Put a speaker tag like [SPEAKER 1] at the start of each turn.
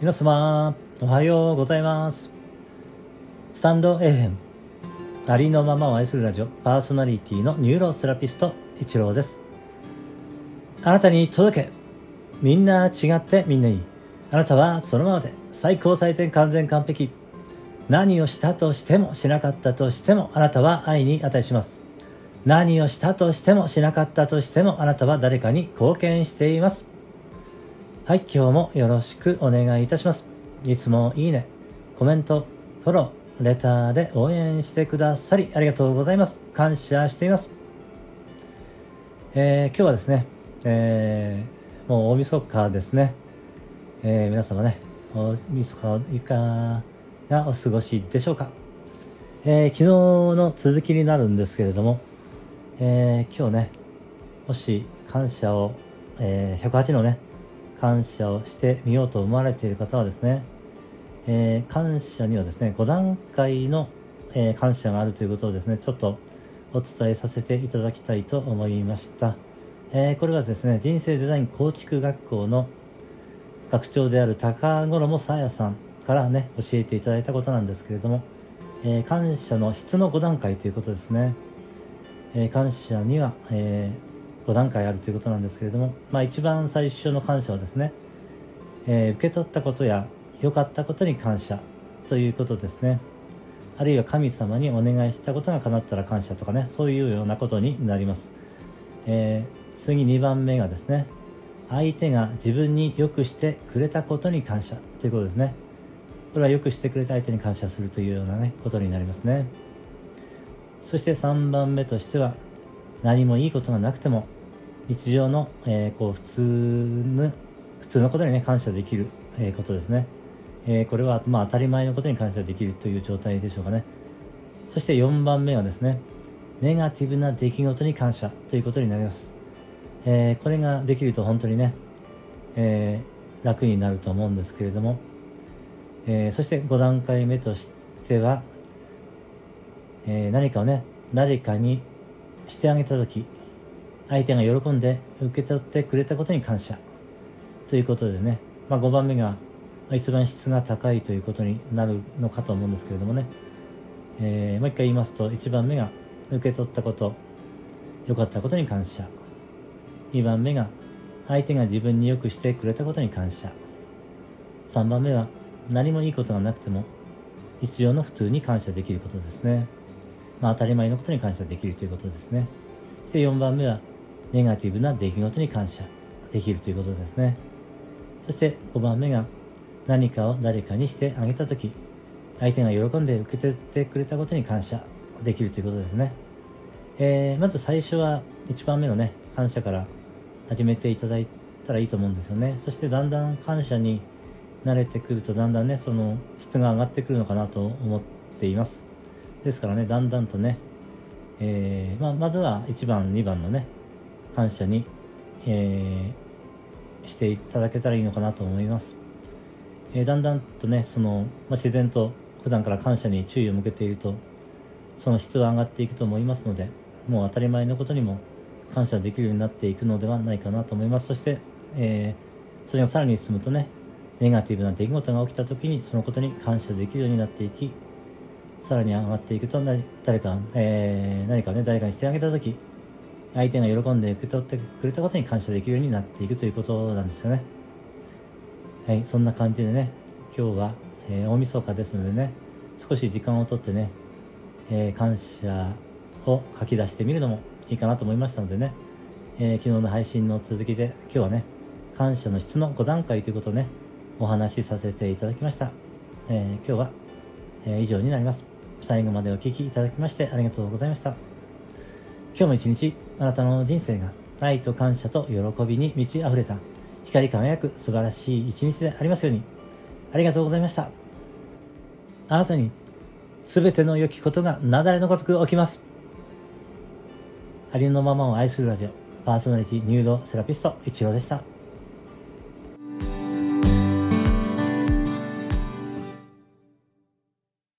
[SPEAKER 1] 皆様、おはようございます。スタンド FM、ありのままを愛するラジオ、パーソナリティのニューロセラピスト、一郎です。あなたに届け。みんな違ってみんないい。あなたはそのままで最高最善完全完璧。何をしたとしてもしなかったとしてもあなたは愛に値します。何をしたとしてもしなかったとしてもあなたは誰かに貢献しています。はい、今日もよろしくお願いいたします。いつもいいね、コメント、フォロー、レターで応援してくださりありがとうございます。感謝しています。えー今日はですね、えーもう大晦日ですね。えー皆様ね、大晦日いかがお過ごしでしょうか。えー昨日の続きになるんですけれども、えー今日ね、もし感謝を、えー108のね、感謝をしてみようと思われている方はですね、えー感謝にはですね、5段階の、えー感謝があるということをですね、ちょっとお伝えさせていただきたいと思いました。えーこれはですね、人生デザイン構築学校の学長である高衣さやさんからね、教えていただいたことなんですけれども、え感謝の質の5段階ということですね。え感謝には、え5段階あるということなんですけれども、まあ一番最初の感謝はですね、えー受け取ったことや良かったことに感謝ということですね。あるいは神様にお願いしたことが叶ったら感謝とかね、そういうようなことになります。えー次2番目がですね、相手が自分に良くしてくれたことに感謝ということですね。これは良くしてくれた相手に感謝するというようなね、ことになりますね。そして3番目としては、何もいいことがなくても、日常の、えーこう普通の、普通のことにね、感謝できる、えことですね。えこれは、まあ、当たり前のことに感謝できるという状態でしょうかね。そして4番目はですね、ネガティブな出来事に感謝ということになります。えこれができると本当にね、え楽になると思うんですけれども、えそして5段階目としては、え何かをね、誰かにしてあげたとき、相手が喜んで受け取ってくれたことに感謝。ということでね、まあ、5番目が一番質が高いということになるのかと思うんですけれどもね、えーもう一回言いますと1番目が受け取ったこと良かったことに感謝。2番目が相手が自分に良くしてくれたことに感謝。3番目は何もいいことがなくても日常の普通に感謝できることですね。まあ当たり前のことに感謝できるということですね。そして4番目はネガティブな出来事に感謝できるということですねそして5番目が何かを誰かにしてあげたとき相手が喜んで受け取ってくれたことに感謝できるということですね。えーまず最初は1番目のね、感謝から始めていただいたらいいと思うんですよね。そしてだんだん感謝に慣れてくるとだんだんね、その質が上がってくるのかなと思っています。ですからね、だんだんとね、えーまあ、まずは1番、2番のね、感謝に、えーしていただけたらいいのかなと思います。えーだんだんとね、その、まあ、自然と普段から感謝に注意を向けていると、その質は上がっていくと思いますので、もう当たり前のことにも感謝できるようになっていくのではないかなと思います。そして、えーそれがさらに進むとね、ネガティブな出来事が起きた時にそのことに感謝できるようになっていき、さらに上がっていくと、誰か、えー何かね、誰かにしてあげた時、相手が喜んで受け取ってくれたことに感謝できるようになっていくということなんですよね。はい、そんな感じでね、今日は、えー大晦日ですのでね、少し時間をとってね、えー感謝を書き出してみるのもいいかなと思いましたのでね、えー昨日の配信の続きで今日はね、感謝の質の5段階ということをね、お話しさせていただきました。えー今日は、え以上になります。最後までお聴きいただきましてありがとうございました。今日も一日、あなたの人生が愛と感謝と喜びに満ち溢れた光り輝く素晴らしい一日でありますように。ありがとうございました。あなたに全ての良きことが雪崩のごとく起きます。ありのままを愛するラジオ、パーソナリティニューロセラピスト、一郎でした。